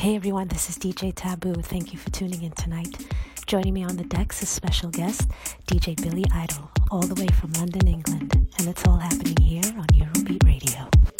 Hey everyone, this is DJ Taboo. Thank you for tuning in tonight. Joining me on the decks is special guest DJ Billy Idol, all the way from London, England, and it's all happening here on Eurobeat Radio.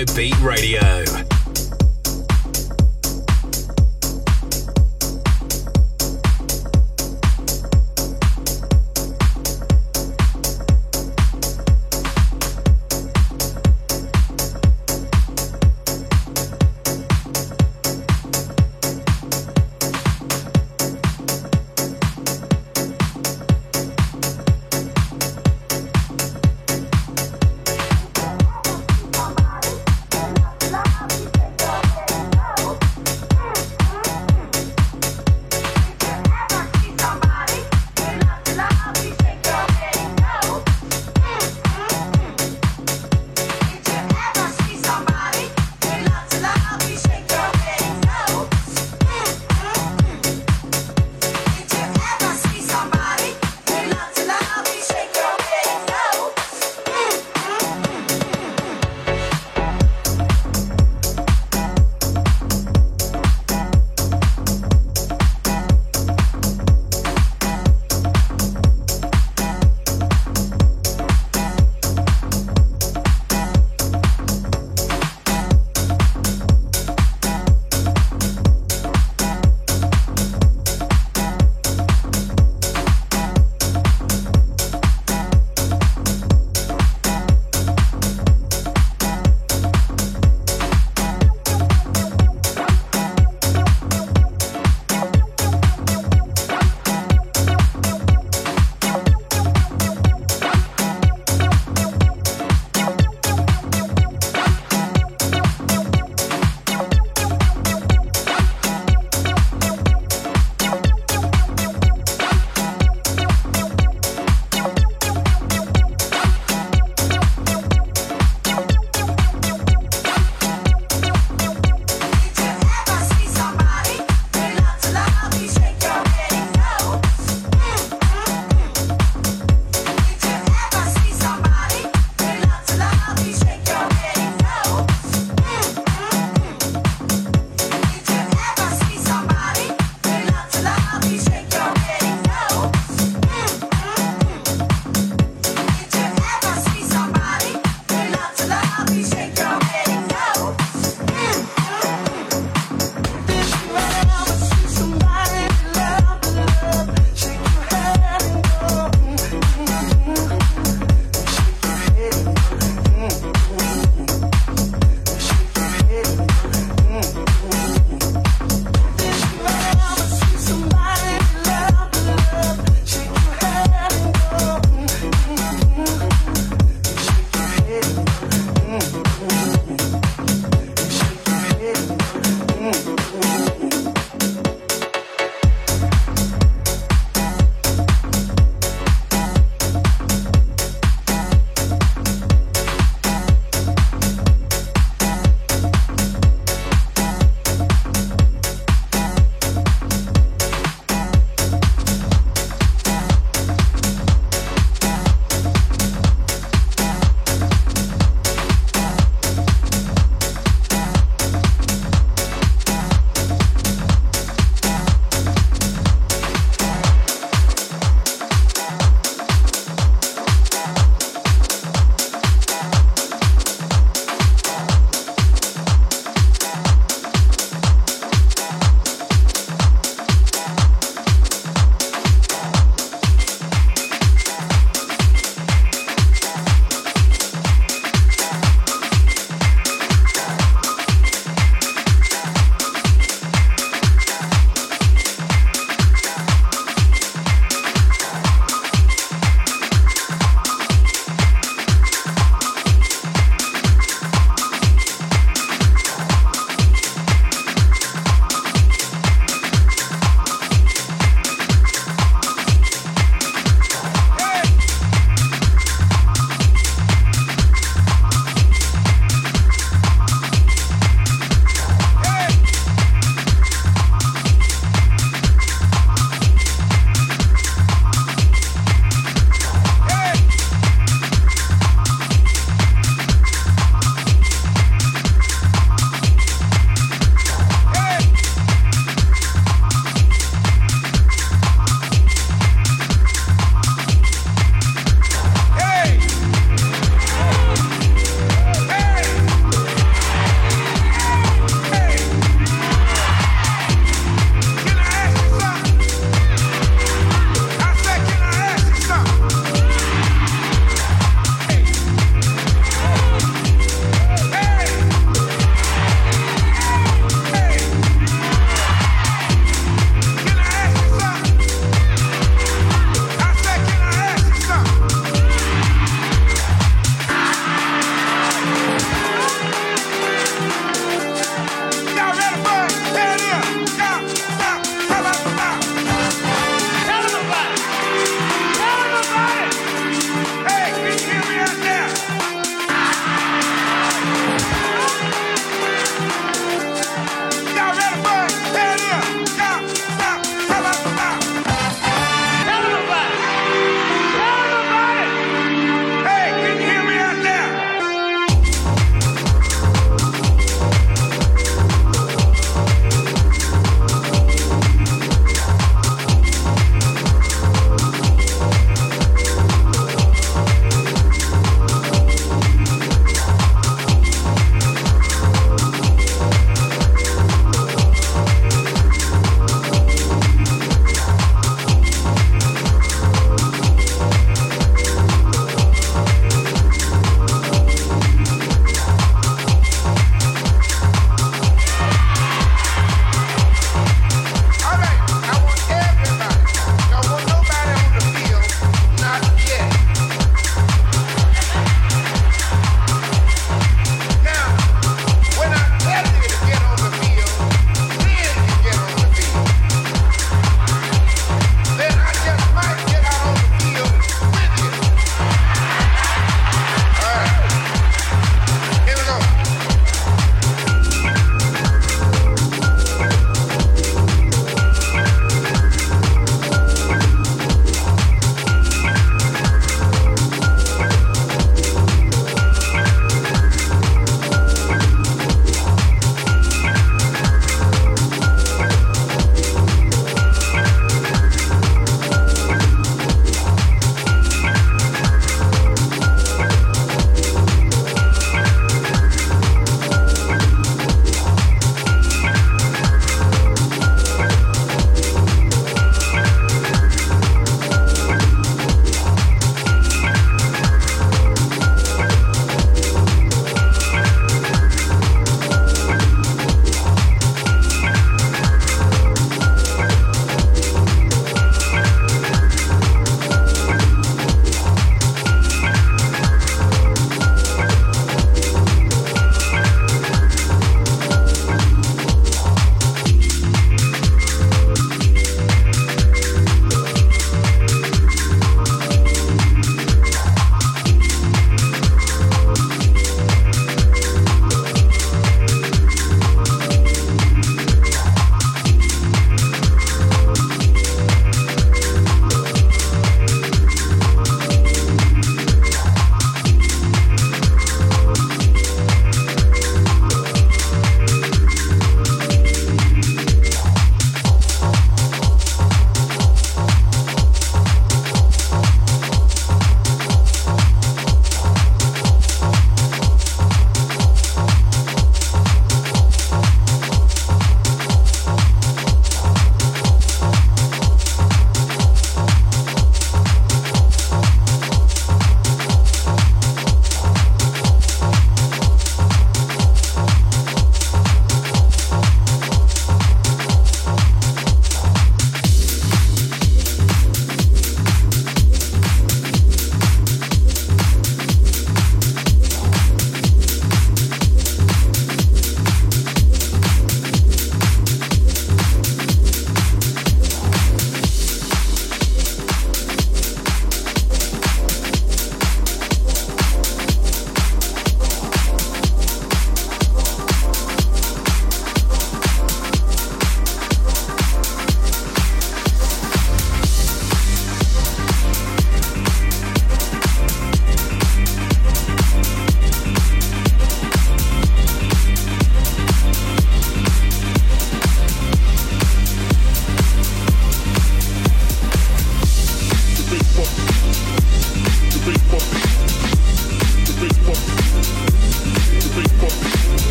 Eurobeat Radio.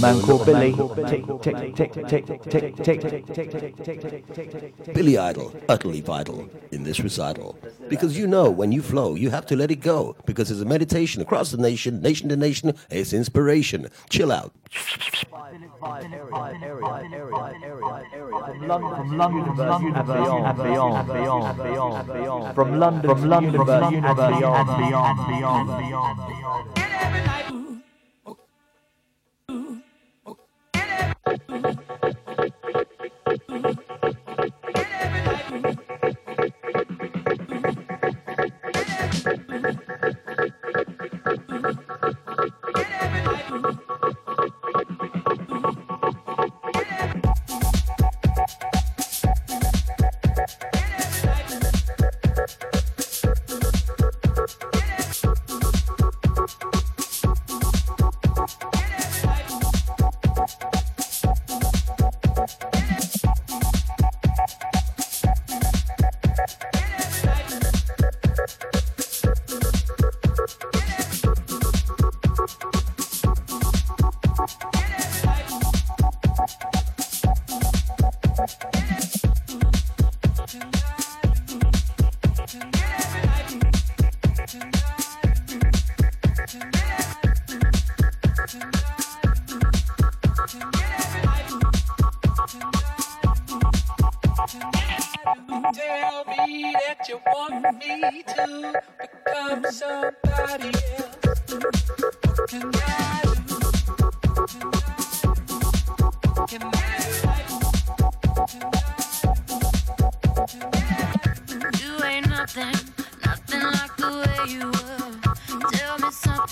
Man called Billy. Billy Idol, utterly vital in this recital. Because you know, when you flow, you have to let it go. Because it's a meditation across the nation, nation to nation. It's inspiration. Chill out. From London, from London, and beyond, and beyond, and beyond, and beyond, and beyond. From London, from London, and beyond, and beyond, and beyond, and beyond.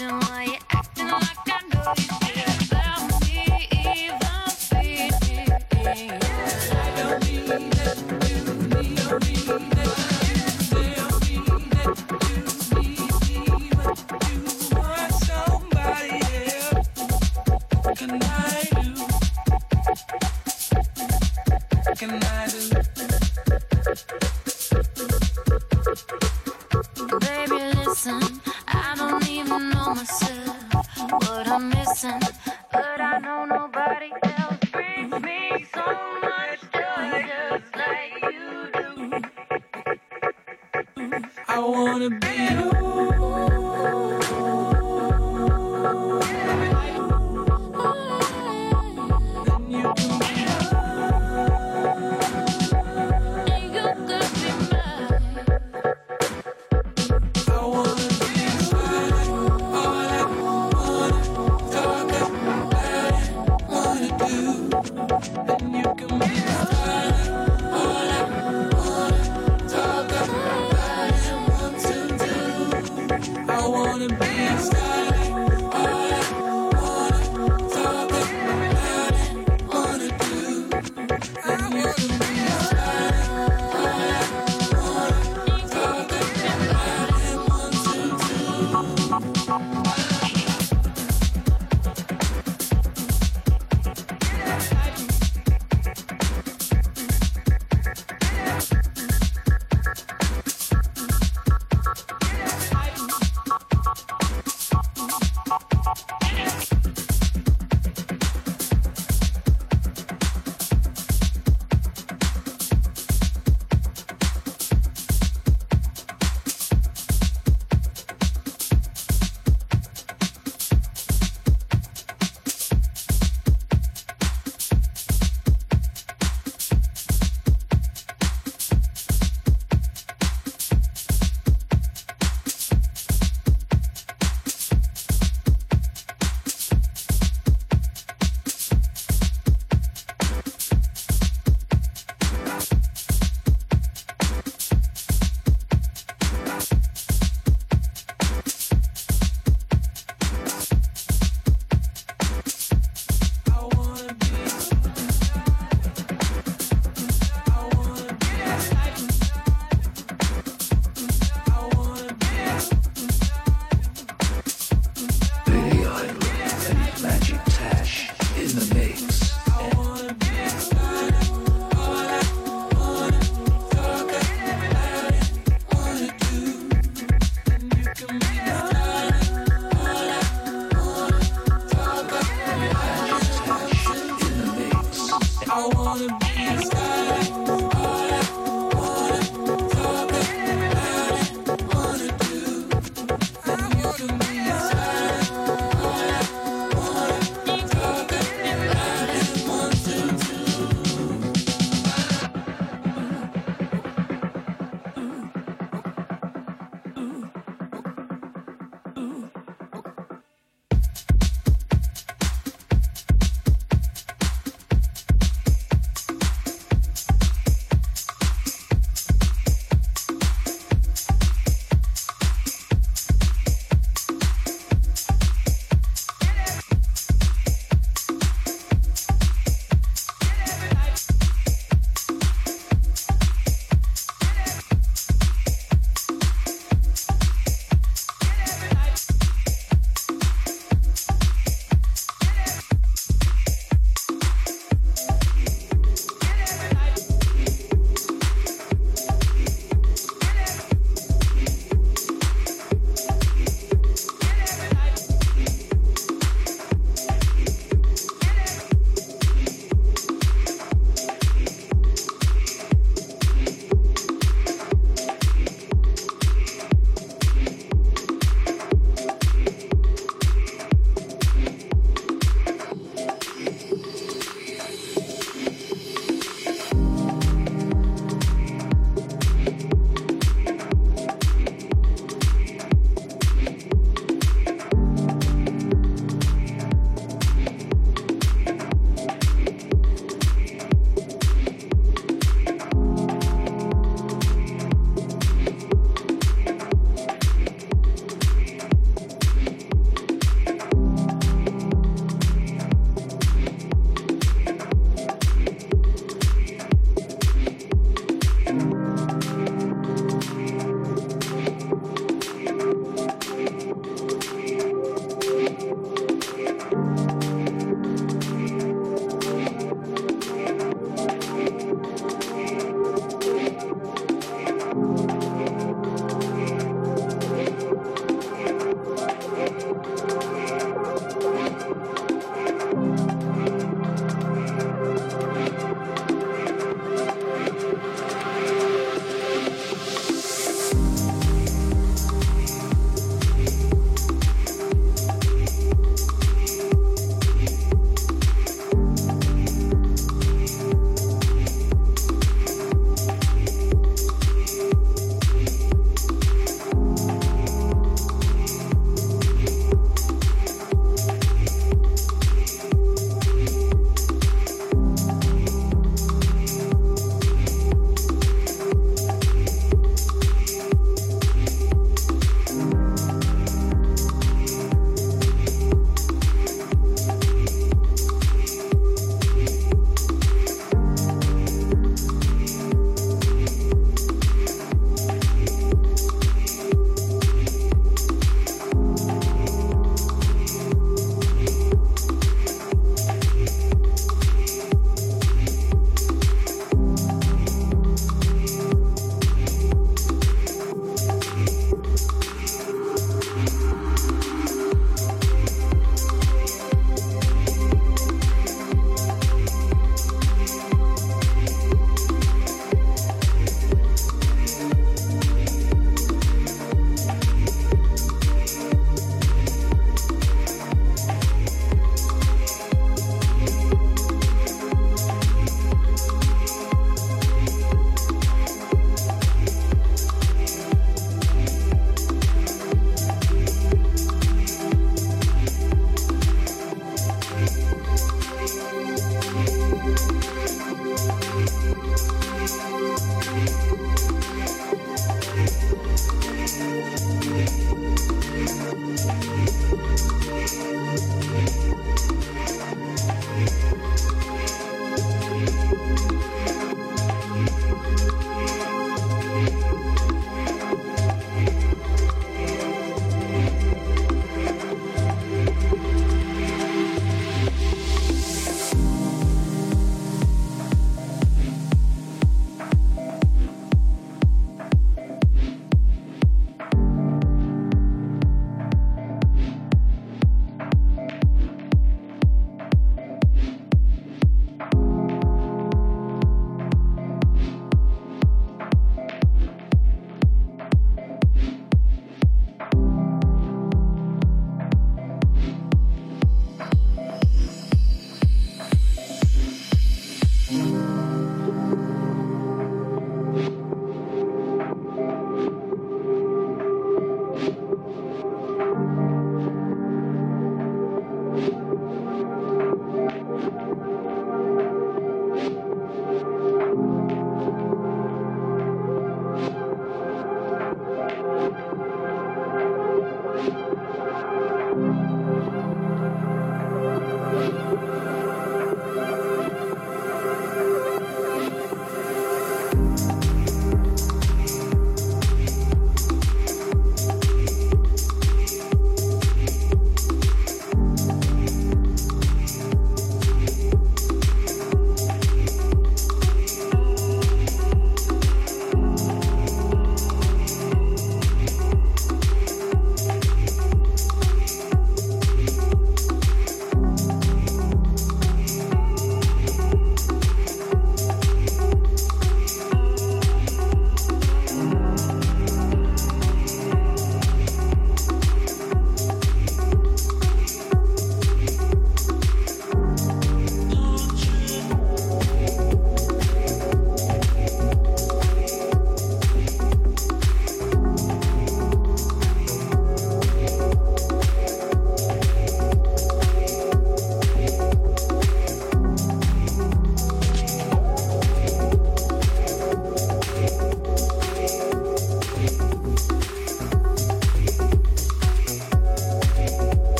wondering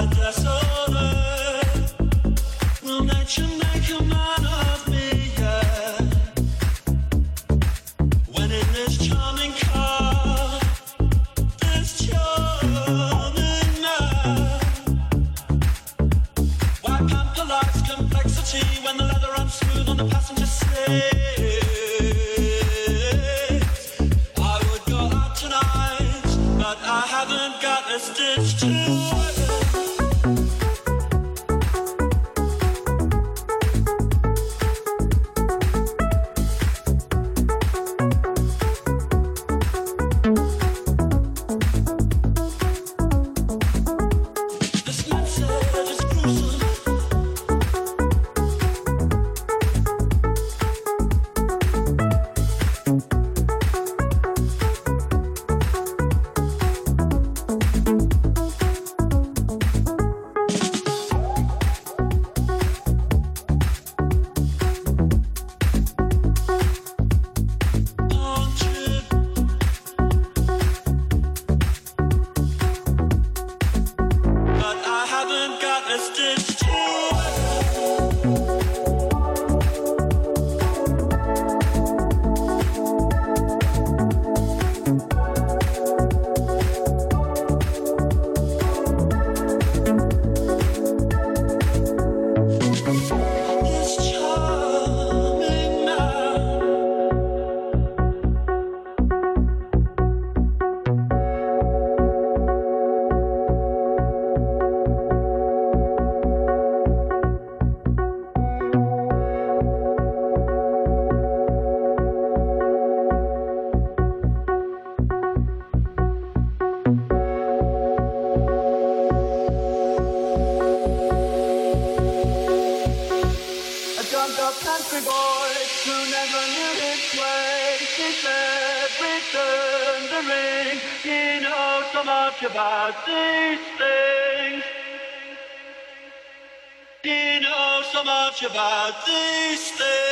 I'd pass over. Will mention that. about these things. He knows so much about these things.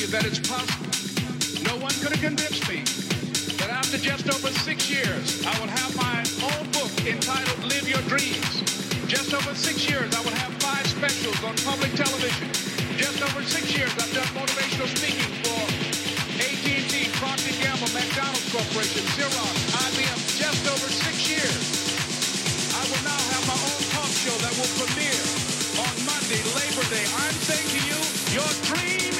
you that it's possible. No one could have convinced me that after just over six years, I will have my own book entitled Live Your Dreams. Just over six years, I will have five specials on public television. Just over six years, I've done motivational speaking for AT&T, Procter Gamble, McDonald's Corporation, Xerox, IBM. Just over six years, I will now have my own talk show that will premiere on Monday, Labor Day. I'm saying to you, your dreams.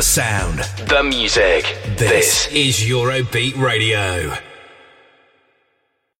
The sound. The music. This is Eurobeat Radio.